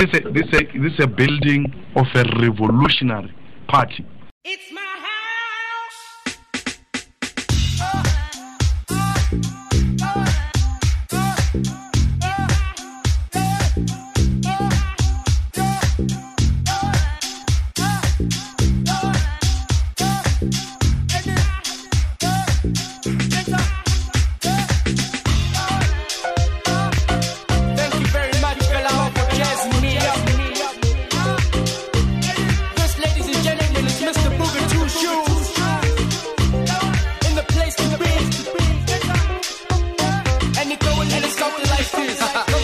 this is a, this is a, this is a building of a revolutionary party. It's my It's going like this.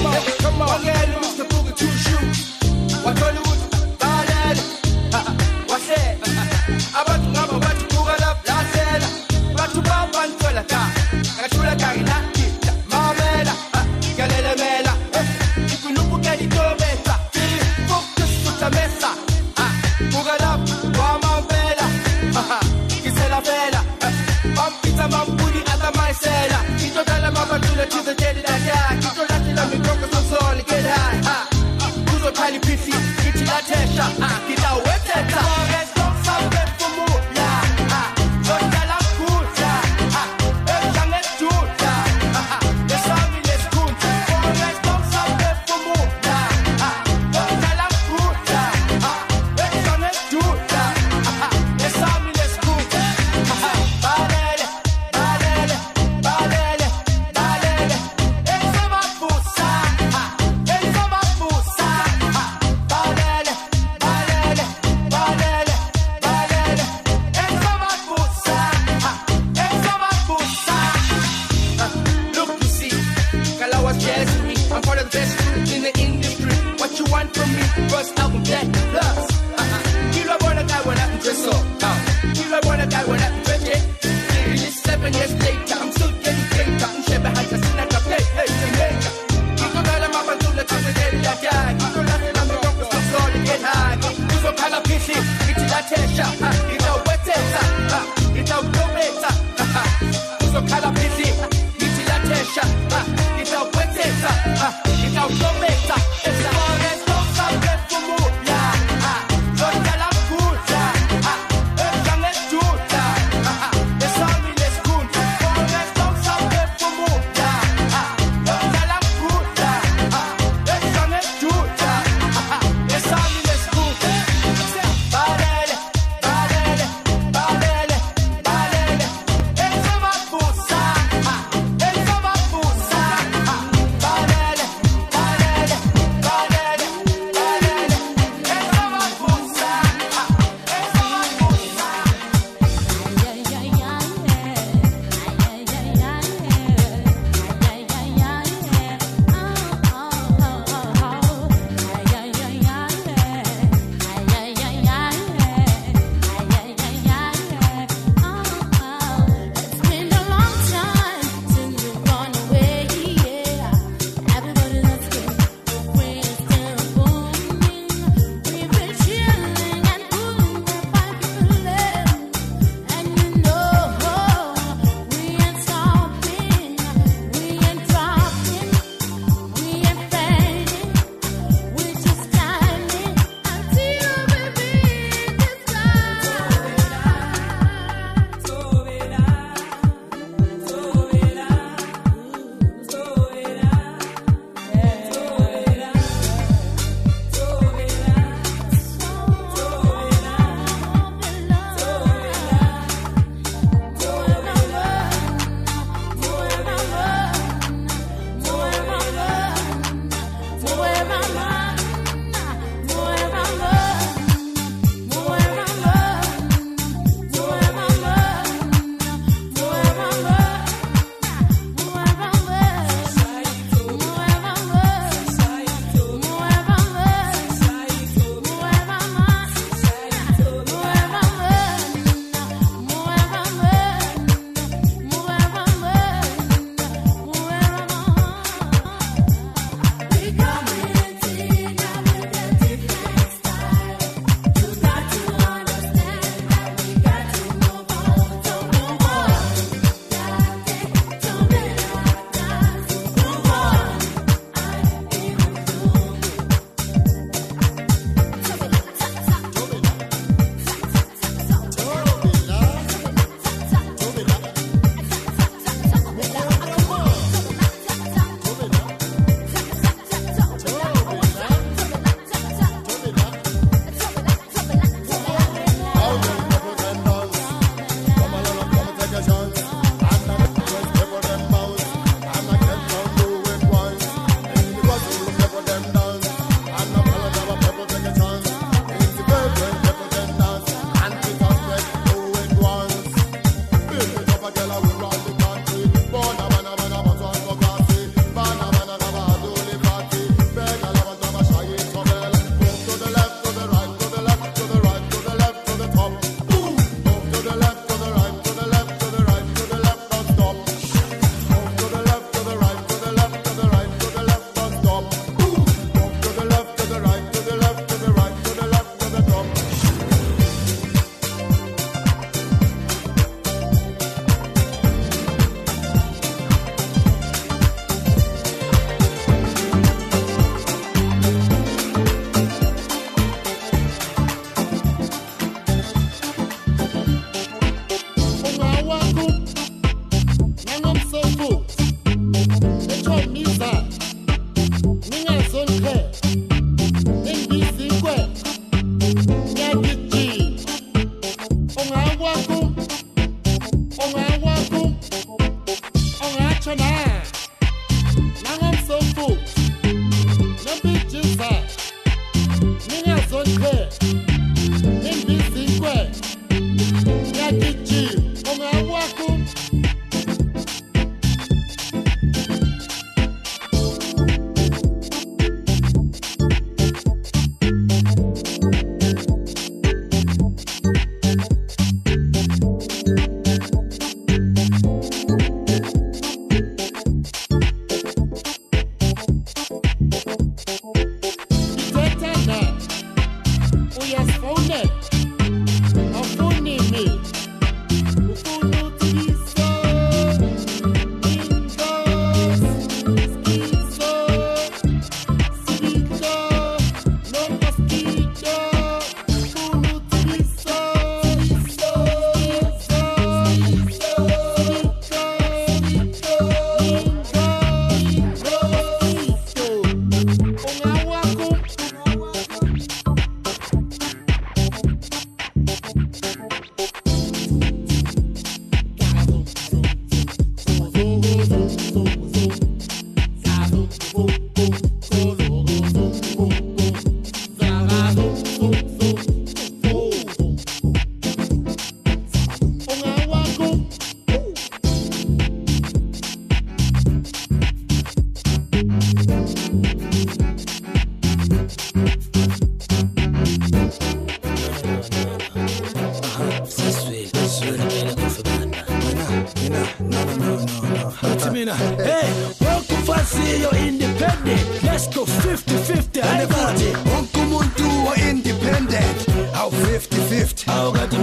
Hey, welcome fast, see you're independent. Let's go 50-50, I got it. Uncle Muntu are independent. How 50-50? I got the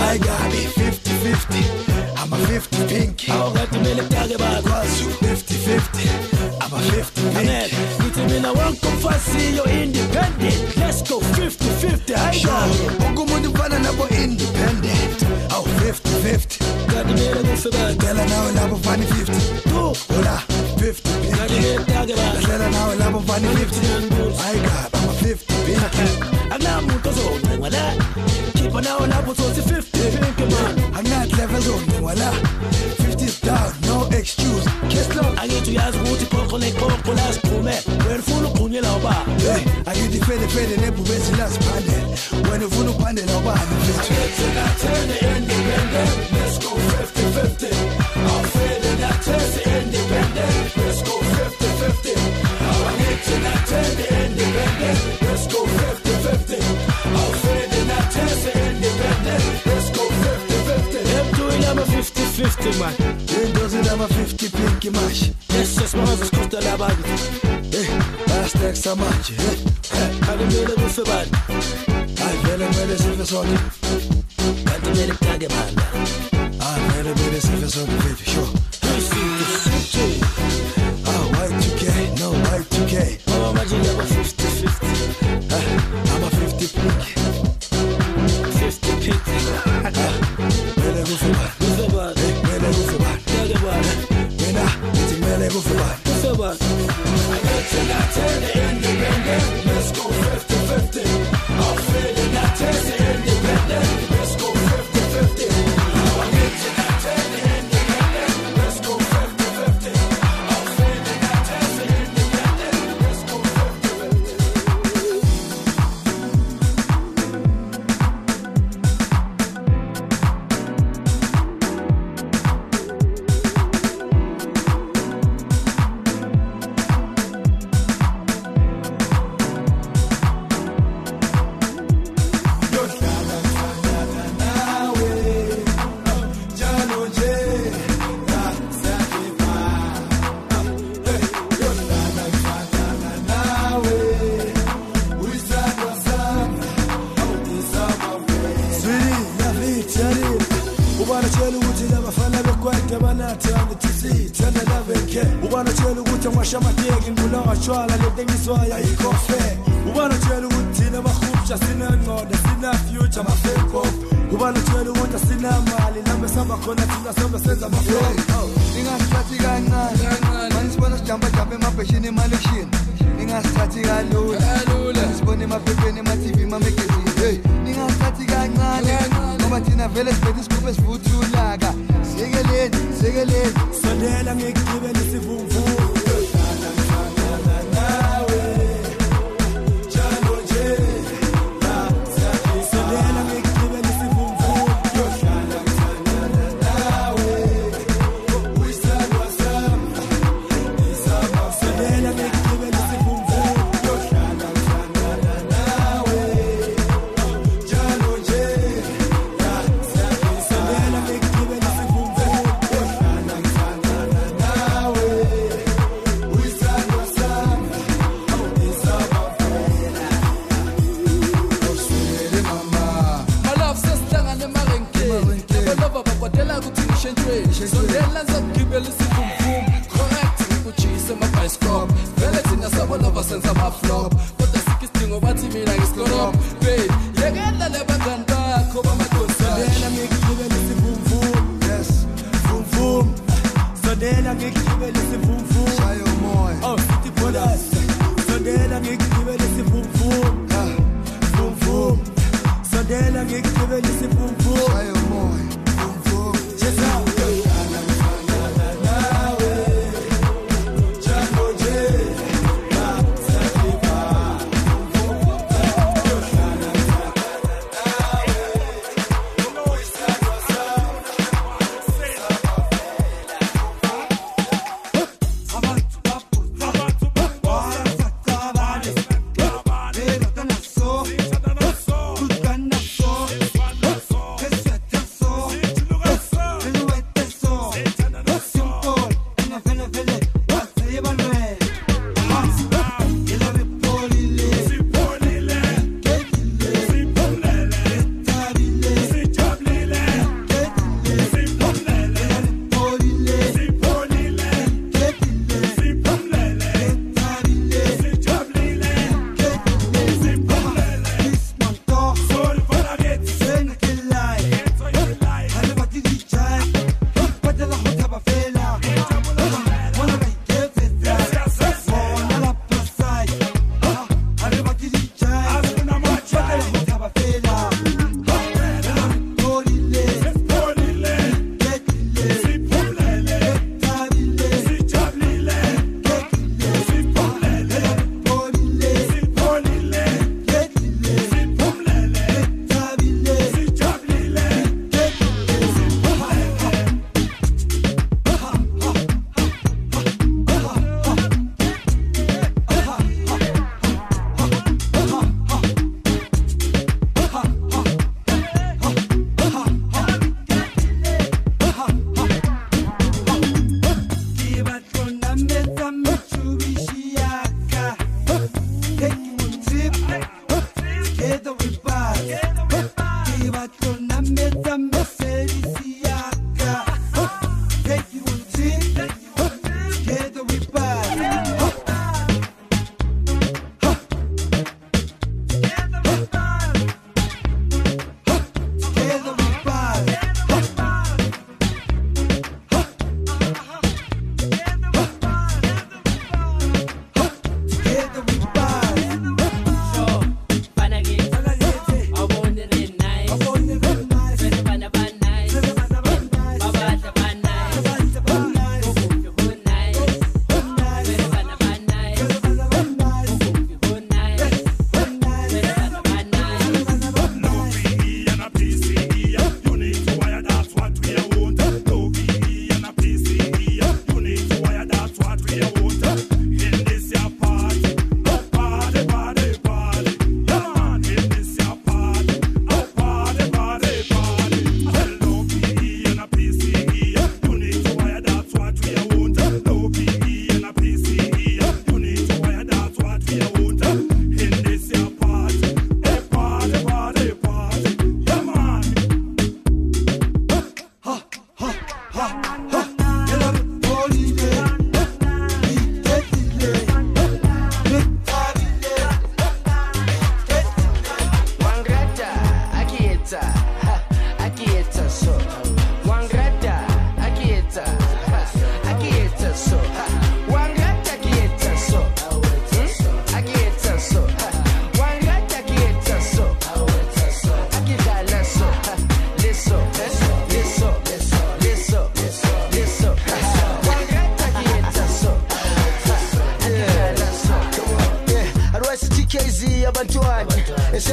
I got it 50-50. I'm a 50 pinky. I got the middle tag about Kwasu 50-50. I'm a 50 pinky. Vitamina, welcome fast, see you're independent. Let's go 50-50, I got it. funny 50 Hola, 50 Lalela nawe labo funny 50 I got I'm a 50 Akunamuntu ozoncenga la Khipha nawe lapho uthi 50 Akunathi level zoncenga la 50 is down no excuse Kiss love Angithi uyazi ukuthi iphoko nephoko la siphume Wena ufuna ukugqunyela uba Hey angithi fede fede nebhube silasiphandela Wena ufuna ukuphandela ubani 50 Let's go 50 50 50 man Windows 50 pinky mash Yes yes mağazas kurtarlar bakit Eh hashtag samancı Eh hadi böyle bu febat Ay böyle böyle sefe sonu Hadi gelip tage bana Ay I'm a 50 50. 50 pink. 50 pink. Got you now. Ubana tshela eh, ukuthi labafana bekwete banathanda thisithanda laveke ubana tshela ukuthi angasha amateki ngibulawa tshwala lento engiswayo ayikho fair ubana tshela ukuthi thina bahubsha sinangqondo sina-future ama-fake ubana tshela ukuthi asinamali lambe sihamba khona thina sobe senza ama-fake oh, ningasithathi kancane. Manisibona sijamba jamba emabheshini emalekshini ningasithathi kalula. Nisibona emaphepheni ema-tv emamagazini hey ningasithathi kancane ngoba thina vele sibethe isiphupho sivuthulaka sekeleni sekeleni sondela ngikugibele sivunguvungu sabolova senza amaflop kodwa sikho isidingo bathi mina ngisikorob babe yekela le bangani bakho bamadosana Sondela ngikugibela isivumvumu yes vum vum Sondela ngikugibela isivumvumu shaya umoya Oh sithi bolas Sondela ngikugibela isivumvumu Ah, vum vum Sondela ngikugibela isivumvumu shaya umoya Vum,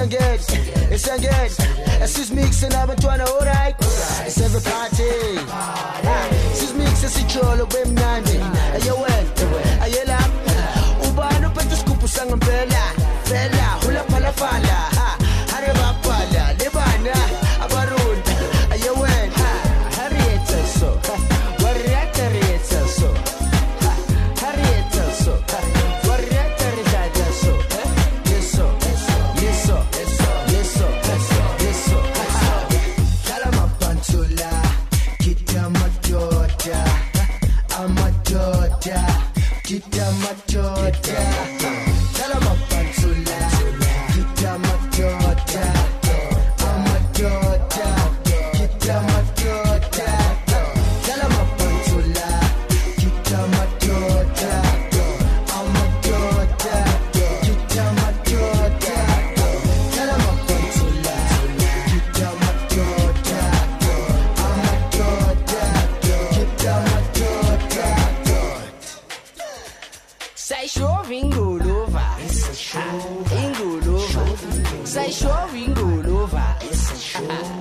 good. It's so good. It's just mix and I'm trying isengezi esizimikise nabantwana it's every party sizimikise all bemnandi Zai é show, vingo, luva, esse show.